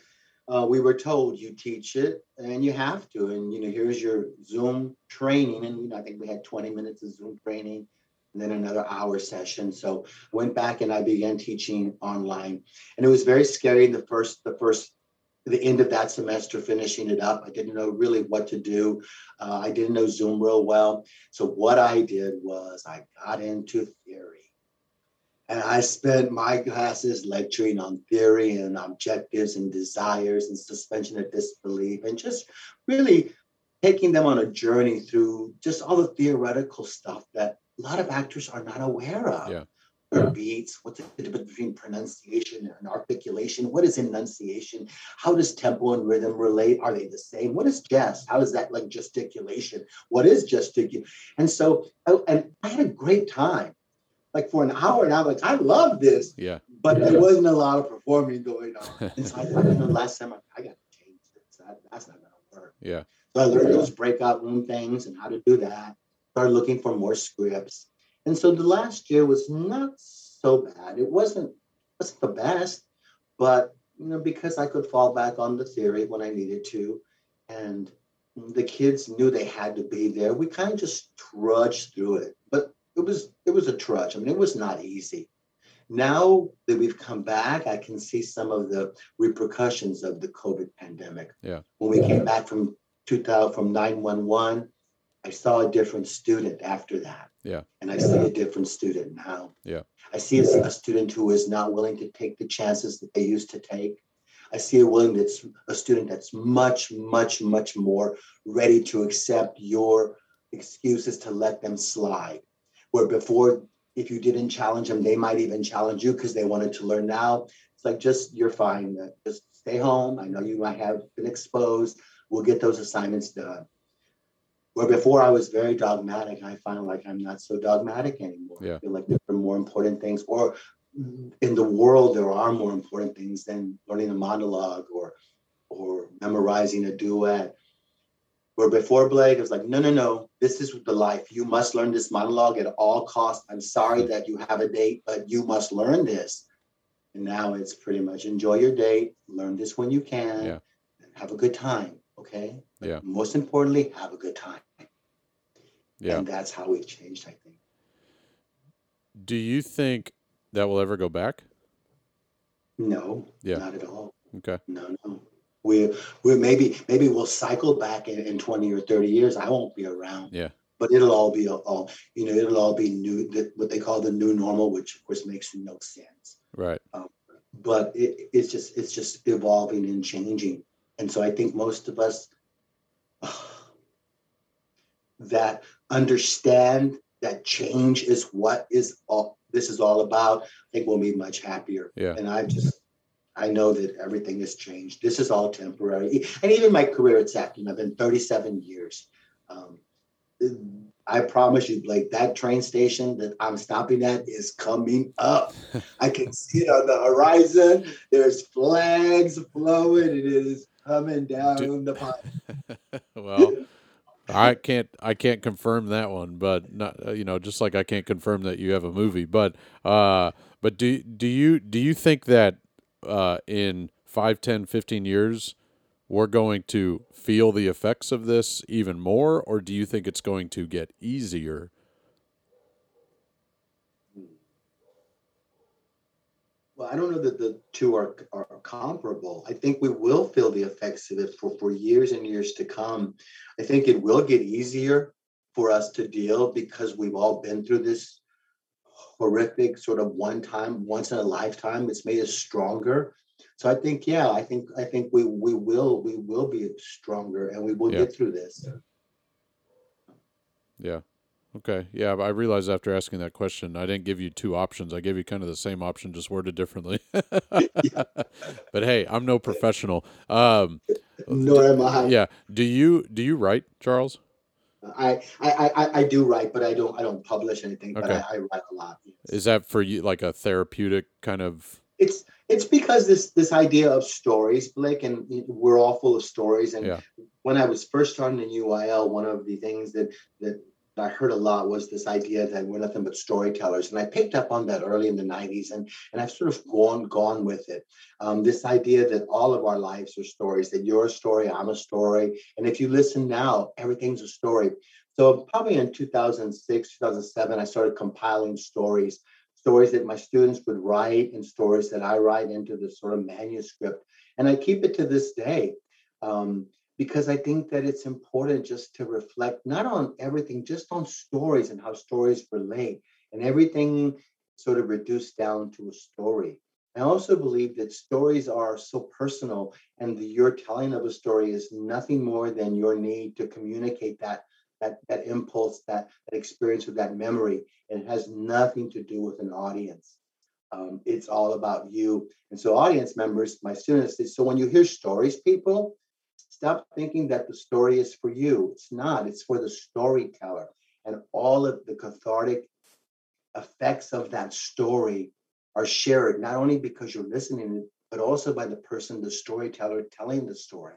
uh, we were told you teach it and you have to. And you know, here's your Zoom training. And you know, I think we had 20 minutes of Zoom training and then another hour session. So I went back and I began teaching online. And it was very scary the first, the first the end of that semester, finishing it up. I didn't know really what to do. Uh, I didn't know Zoom real well. So what I did was I got into theory. And I spent my classes lecturing on theory and objectives and desires and suspension of disbelief and just really taking them on a journey through just all the theoretical stuff that a lot of actors are not aware of. Yeah. What beats? What's the difference between pronunciation and articulation? What is enunciation? How does tempo and rhythm relate? Are they the same? What is jest? How is that like gesticulation? What is gesticulation? And so, oh, and I had a great time, like for an hour, and I'm like, I love this, Yeah. but there wasn't a lot of performing going on. And so I thought, you know, last time I, I got to change this. That, that's not going to work. Yeah. So I learned those breakout room things and how to do that. Started looking for more scripts. And so the last year was not so bad. It wasn't wasn't the best, but you know, because I could fall back on the theory when I needed to, and the kids knew they had to be there. We kind of just trudged through it. But it was it was a trudge. I mean, it was not easy. Now that we've come back, I can see some of the repercussions of the COVID pandemic. Yeah. When we came back from 2000 from 911, I saw a different student after that. Yeah. And I see a different student now. Yeah. I see a, a student who is not willing to take the chances that they used to take. I see a willing that's a student that's much, much, much more ready to accept your excuses to let them slide. Where before, if you didn't challenge them, they might even challenge you because they wanted to learn. Now it's like just you're fine. Just stay home. I know you might have been exposed. We'll get those assignments done. Where before I was very dogmatic, I find like I'm not so dogmatic anymore. Yeah. I feel like there are more important things, or in the world there are more important things than learning a monologue or or memorizing a duet. Where before Blake, it was like, no, no, no, this is the life. You must learn this monologue at all costs. I'm sorry that you have a date, but you must learn this. And now it's pretty much enjoy your date, learn this when you can, Yeah. and have a good time. Okay. Yeah. Most importantly, have a good time. Yeah. And that's how we've changed, I think. Do you think that will ever go back? No, Yeah. not at all. Okay. No, no. We we maybe maybe we'll cycle back in, in 20 or 30 years. I won't be around. Yeah. But it'll all be all, you know, it'll all be new, the, what they call the new normal, which of course makes no sense. Right. Um, but it, it's just it's just evolving and changing. And so I think most of us that understand that change is what is all this is all about, I think we'll be much happier. Yeah. And I just I know that everything has changed. This is all temporary. And even my career at acting, I've been 37 years. Um, I promise you, Blake, that train station that I'm stopping at is coming up. I can see it on the horizon. There's flags flowing. It is coming down Do- the pipe. well, I can't I can't confirm that one, but not uh, you know just like I can't confirm that you have a movie, but uh, but do do you do you think that uh, in 5, 10, 15 years we're going to feel the effects of this even more, or do you think it's going to get easier? Well, I don't know that the two are, are comparable. I think we will feel the effects of it for, for years and years to come. I think it will get easier for us to deal because we've all been through this horrific sort of one time, once in a lifetime. It's made us stronger. So I think, yeah, I think I think we we will we will be stronger and we will Yeah. get through this. Yeah. Okay. Yeah, I realized after asking that question, I didn't give you two options. I gave you kind of the same option, just worded differently. But hey, I'm no professional. Um, Nor am I. yeah. Do you do you write, Charles? I, I, I, I do write, but I don't I don't publish anything. But Okay. I, I write a lot. Is that for you like a therapeutic kind of? it's it's because this this idea of stories, Blake, and we're all full of stories. And Yeah. when I was first starting in UIL, one of the things that that I heard a lot was this idea that we're nothing but storytellers, and I picked up on that early in the '90s, and and I've sort of gone gone with it. Um, this idea that all of our lives are stories, that you're a story, I'm a story, and if you listen now, everything's a story. So probably in 2006, 2007, I started compiling stories stories that my students would write and stories that I write into this sort of manuscript. And I keep it to this day um, because I think that it's important just to reflect not on everything, just on stories and how stories relate and everything sort of reduced down to a story. I also believe that stories are so personal, and the, your telling of a story is nothing more than your need to communicate that that that impulse, that that experience with that memory, and it has nothing to do with an audience. Um, it's all about you. And so, audience members, my students, so when you hear stories, people, stop thinking that the story is for you. It's not. It's for the storyteller, and all of the cathartic effects of that story are shared not only because you're listening, but also by the person, the storyteller, telling the story.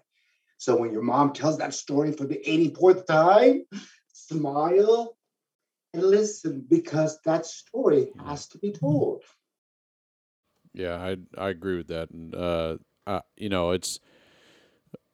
So when your mom tells that story for the 84th time, smile and listen because that story has to be told. Yeah, I I agree with that, and uh, you know, it's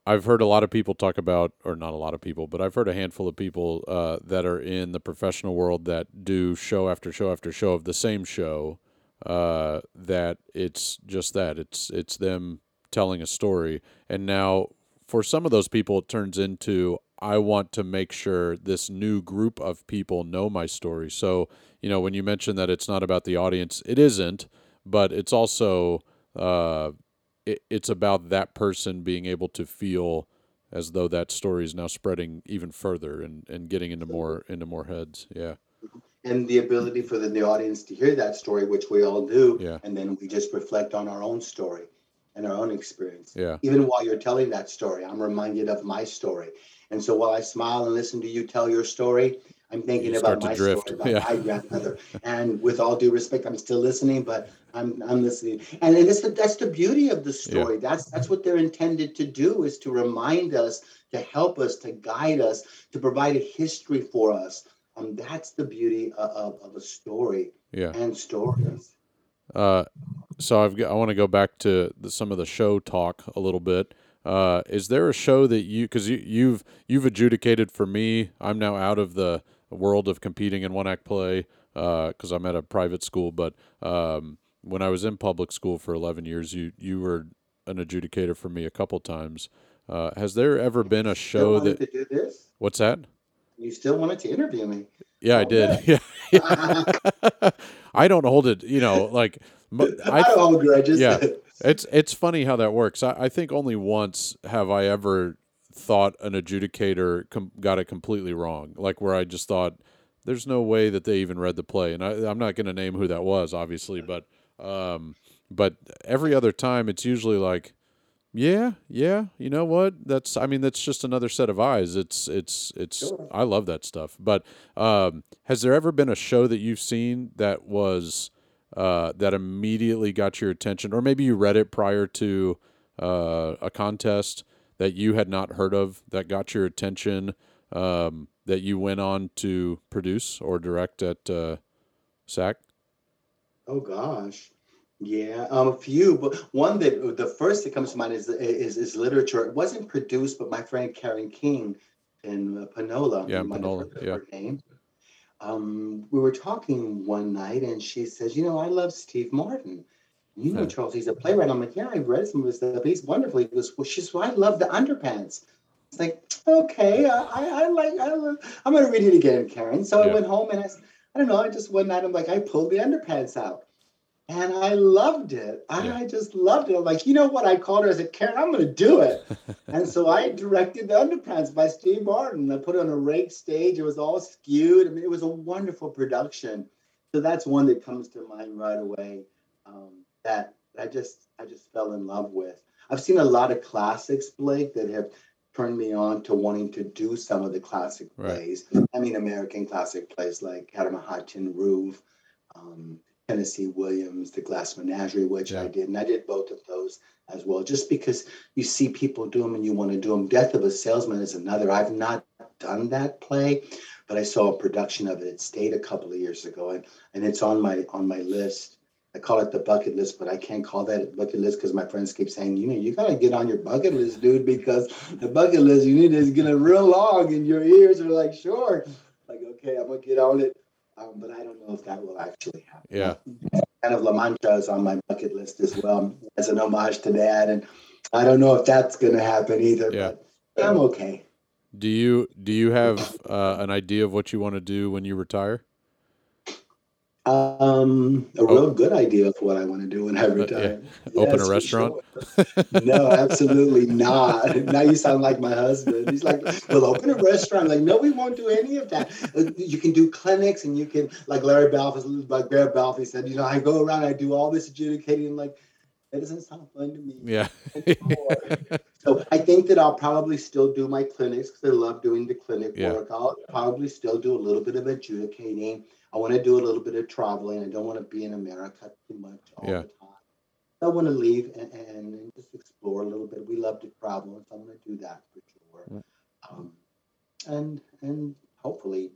I've heard a lot of people talk about, or not a lot of people, but I've heard a handful of people uh, that are in the professional world that do show after show after show of the same show. Uh, that it's just that it's it's them telling a story, and now for some of those people, it turns into I want to make sure this new group of people know my story. So you know, when you mention that it's not about the audience, it isn't, but it's also uh, it, it's about that person being able to feel as though that story is now spreading even further and, and getting into more into more heads. Yeah. And the ability for the, the audience to hear that story, which we all do, Yeah. and then we just reflect on our own story and our own experience. Yeah. Even while you're telling that story, I'm reminded of my story. And so while I smile and listen to you tell your story, I'm thinking You about my drift. story, about Yeah. my grandmother. and with all due respect, I'm still listening, but I'm I'm listening. And that's the that's the beauty of the story. That's that's what they're intended to do is to remind us, to help us, to guide us, to provide a history for us. Um, that's the beauty of, of, of a story Yeah. and stories. Uh, so I've got, I want to go back to the, some of the show talk a little bit. Uh, is there a show that you because you, you've you've adjudicated for me? I'm now out of the world of competing in one act play because I'm at a private school. But um, when I was in public school for 11 years, you you were an adjudicator for me a couple times. Uh, has there ever been a show that to do this? what's that? You still wanted to interview me. Yeah, I did. Yeah, I don't hold it. You know, like I don't hold grudges. yeah. It's it's funny how that works. I, I think only once have I ever thought an adjudicator com- got it completely wrong. Like where I just thought there's no way that they even read the play, and I, I'm not going to name who that was, obviously, but um, but every other time it's usually like, yeah, yeah, you know what? That's I mean that's just another set of eyes. It's it's it's Sure. I love that stuff. But um, has there ever been a show that you've seen that was uh, that immediately got your attention, or maybe you read it prior to uh, a contest that you had not heard of that got your attention, um, that you went on to produce or direct at uh, SAC? Oh gosh, yeah, um, a few, but one that the first that comes to mind is is, is literature. It wasn't produced, but my friend Karen King in uh, Panola. Yeah, you might have Panola, yeah. name. Um, we were talking one night, and she says, "You know, I love Steve Martin. You know, Charles, he's a playwright." I'm like, "Yeah, I've read some of his stuff. He's wonderful." He goes, "Well, she's well, I love the Underpants." It's like, okay, I, I, like, I love, I'm gonna read it again, Karen. So I went home and I, I don't know, I just one night I'm like, I pulled the Underpants out. And I loved it. I, Yeah. I just loved it. I'm like, you know what? I called her. I said, Karen, I'm going to do it. and so I directed the Underpants by Steve Martin. I put it on a rake stage. It was all skewed. I mean, it was a wonderful production. So that's one that comes to mind right away. Um, that I just I just fell in love with. I've seen a lot of classics, Blake, that have turned me on to wanting to do some of the classic Right. plays. I mean, American classic plays like Cat on a Hot Tin Roof, um, Tennessee Williams, The Glass Menagerie, which I did, and I did both of those as well. Just because you see people do them and you want to do them. Death of a Salesman is another. I've not done that play, but I saw a production of it at State a couple of years ago, and and it's on my on my list. I call it the bucket list, but I can't call that a bucket list because my friends keep saying, you know, you gotta get on your bucket list, dude, because the bucket list you need is getting a real long and your ears are like short. Like, okay, I'm gonna get on it. Um, but I don't know if that will actually happen. Yeah. Kind of La Mancha is on my bucket list as well as an homage to that. And I don't know if that's gonna happen either, Yeah. but I'm okay. Do you do you have uh, an idea of what you want to do when you retire? Um, a Oh. real good idea of what I want to do when I retire. Open a Yes, restaurant? sure. no, absolutely not. Now you sound like my husband. He's like, "We'll open a restaurant." like, no, we won't do any of that. Uh, You can do clinics, and you can, like Larry Balfour, like Bear Balfour said, you know, I go around, I do all this adjudicating. I'm Like, that doesn't sound fun to me. Yeah. so I think that I'll probably still do my clinics because I love doing the clinic Yeah. work. I'll probably still do a little bit of adjudicating. I want to do a little bit of traveling. I don't want to be in America too much all Yeah. the time. I want to leave and, and, just explore a little bit. We love to travel, and so I want to do that for sure. Um, and and hopefully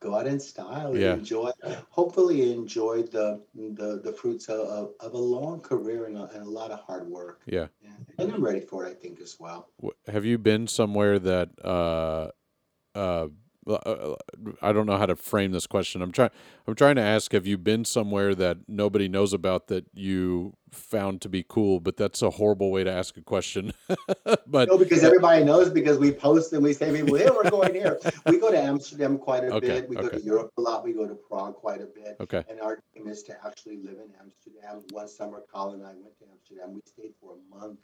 go out in style Yeah. and enjoy hopefully enjoy the the, the fruits of, of, a long career and a, and a lot of hard work Yeah. and, and i'm ready for it i think as well Have you been somewhere that uh, uh, Uh, uh, I don't know how to frame this question. I'm trying. I'm trying to ask: Have you been somewhere that nobody knows about that you found to be cool? But that's a horrible way to ask a question. but no because everybody knows because we post and we say people here we're going here we go to amsterdam quite a Okay, bit we go to europe a lot we go to prague quite a bit okay, and our dream is to actually live in Amsterdam. One summer, Colin and I went to Amsterdam. We stayed for a month,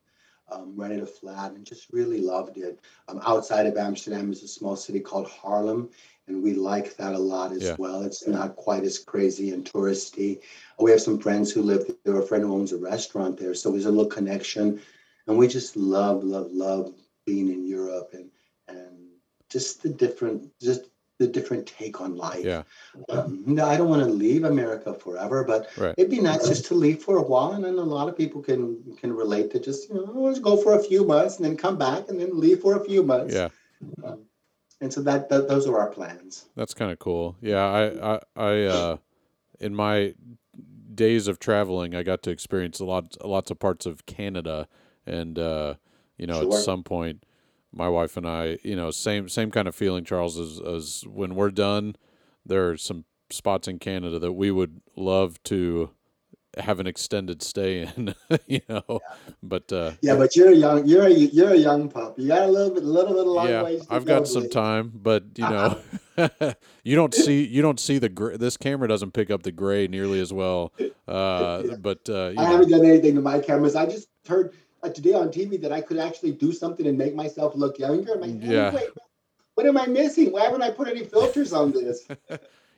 um, rented a flat, and just really loved it. Um, outside of Amsterdam is a small city called Haarlem, and we like that a lot as Yeah. well. It's not quite as crazy and touristy. We have some friends who live there. A friend who owns a restaurant there, so there's a little connection, and we just love, love, love being in Europe and and just the different, just the different take on life. yeah, Um, no, I don't want to leave America forever, but Right. it'd be nice just to leave for a while, and then a lot of people can can relate to just you know just go for a few months and then come back and then leave for a few months. yeah. Um, and so that, that those are our plans. That's kind of cool. Yeah, I, I, I, uh, in my days of traveling, I got to experience a lot, lots of parts of Canada, and uh, you know, Sure. at some point, my wife and I, you know, same, same kind of feeling, Charles, as, as when we're done. There are some spots in Canada that we would love to have an extended stay in, you know, but uh, Yeah, but you're a young you're a you're a young pup. You got a little bit little bit long yeah, ways. I've go, got some time, but you know, you don't see you don't see the gray. This camera doesn't pick up the gray nearly as well. Uh, but uh, I know, haven't done anything to my cameras. I just heard uh, today on TV that I could actually do something and make myself look younger. I'm like, Yeah. wait, what am I missing? Why haven't I put any filters on this?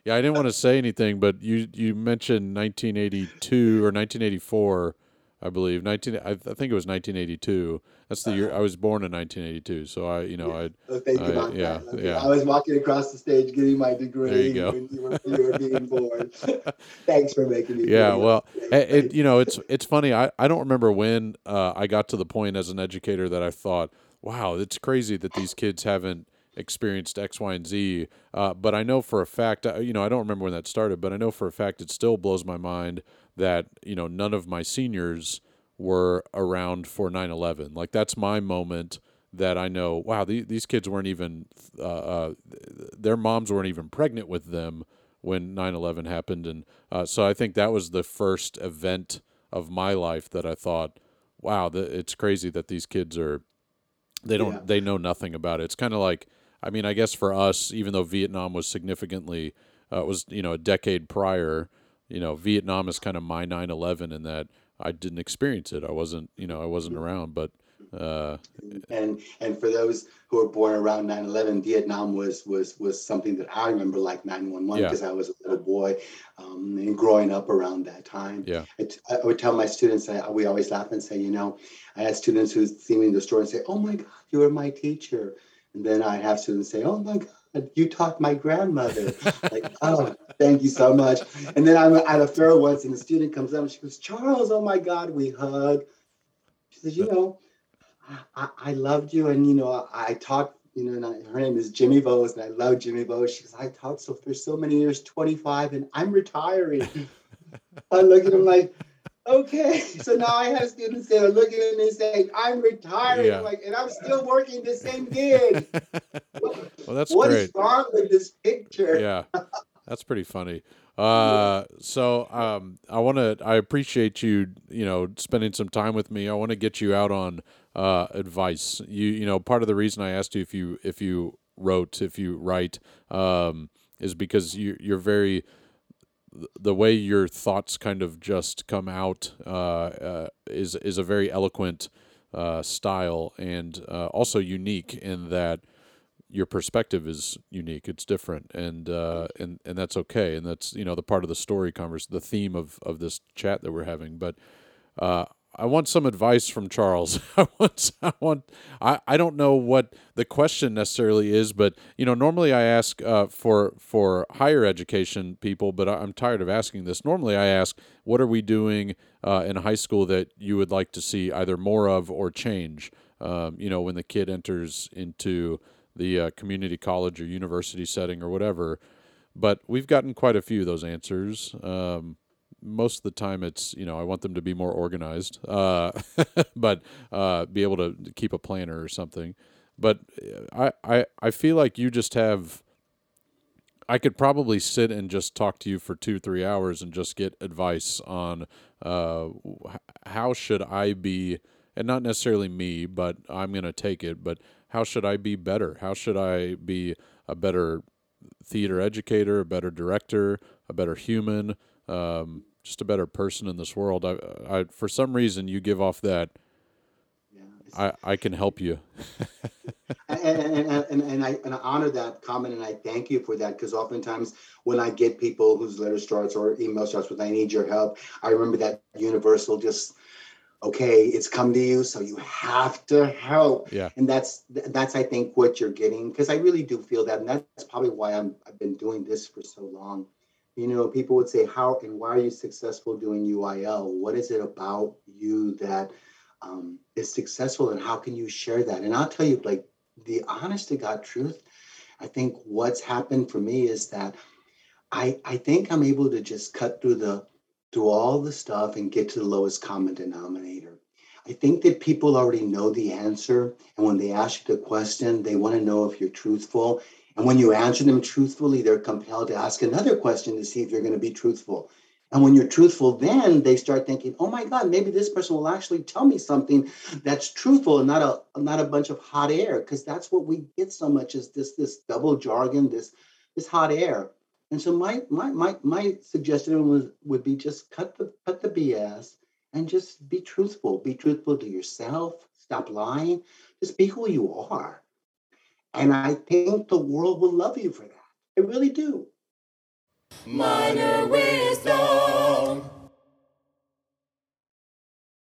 yeah, I didn't want to say anything, but you you mentioned 1982 or 1984, I believe. 19, I, I think it was 1982. That's the year I was born in 1982. So I, you know, I So think I- about yeah, yeah. I was walking across the stage getting my degree There you go. when you were, you were being born. Thanks for making me. Yeah, well, it, it you know it's it's funny. I, I don't remember when uh, I got to the point as an educator that I thought, wow, it's crazy that these kids haven't experienced X, Y, and Z. Uh, but I know for a fact, uh, you know, I don't remember when that started, but I know for a fact it still blows my mind that you know none of my seniors were around for 9/11. Like that's my moment that I know. Wow, these these kids weren't even uh, uh, their moms weren't even pregnant with them when 9/11 happened, and uh, so I think that was the first event of my life that I thought, wow, the, it's crazy that these kids are they don't Yeah. they know nothing about it. It's kind of like I mean, I guess for us, even though Vietnam was significantly uh, was you know a decade prior, you know, Vietnam is kind of my 9/11 in that I didn't experience it. I wasn't, you know, I wasn't around, but uh, and and for those who were born around 9-11 vietnam was was was something that i remember like 911 because yeah. i was a little boy um, and growing up around that time yeah I, I would tell my students that we always laugh and say you know i had students who see me in the store and say oh my god you were my teacher and then i have students say oh my god you taught my grandmother like oh thank you so much and then i'm at a fair once and a student comes up and she goes charles oh my god we hug she says you know I, I loved you. And, you know, I, taught, you know, and I, her name is Jimmy Bose, and I love Jimmy Bose. She goes, I taught so for so many years, 25, and I'm retiring. I look at him like, okay. So now I have students that are looking at me saying, I'm retiring. Yeah. Like, and I'm still working the same gig. well, that's what great. What is wrong with this picture? Yeah. That's pretty funny. Uh, so um, I want to. I appreciate you. You know, spending some time with me. I want to get you out on uh, advice. You you know part of the reason I asked you if you if you wrote if you write um, is because you you're very the way your thoughts kind of just come out uh, uh, is is a very eloquent uh, style and uh, also unique in that your perspective is unique. It's different, and uh, and and that's okay. And that's you know the part of the story converse, the theme of of this chat that we're having. But uh, I want some advice from Charles. I want, I want, I, I don't know what the question necessarily is, but you know, normally I ask uh, for for higher education people, but I'm tired of asking this. Normally, I ask, what are we doing uh, in high school that you would like to see either more of or change? Um, you know, when the kid enters into the uh, community college or university setting or whatever. But we've gotten quite a few of those answers. Um, most of the time it's you know I want them to be more organized, uh, but uh, be able to keep a planner or something. But I, I I feel like you just have. I could probably sit and just talk to you for two three hours and just get advice on uh, how should I be, and not necessarily me, but I'm gonna take it. But how should I be better? How should I be a better theater educator, a better director, a better human? Um, just a better person in this world. I, I for some reason you give off that. Yeah, I, I can help you. and, and, and, and, I, and I honor that comment and I thank you for that because oftentimes when I get people whose letter starts or email starts with I need your help, I remember that universal just okay it's come to you so you have to help yeah and that's that's i think what you're getting because i really do feel that and that's probably why i'm i've been doing this for so long you know, people would say, how and why are you successful doing UIL? What is it about you that um, is successful and how can you share that? And I'll tell you, like, the honest to God truth, I think what's happened for me is that I, I think I'm able to just cut through the through all the stuff and get to the lowest common denominator. I think that people already know the answer. And when they ask you the question, they want to know if you're truthful. And when you answer them truthfully, they're compelled to ask another question to see if you're going to be truthful. And when you're truthful, then they start thinking, "Oh my God, maybe this person will actually tell me something that's truthful and not a not a bunch of hot air." Because that's what we get so much is this this double jargon, this this hot air. And so my my my my suggestion was would be just cut the cut the BS and just be truthful. Be truthful to yourself. Stop lying. Just be who you are. And I think the world will love you for that. I really do. Minor wisdom.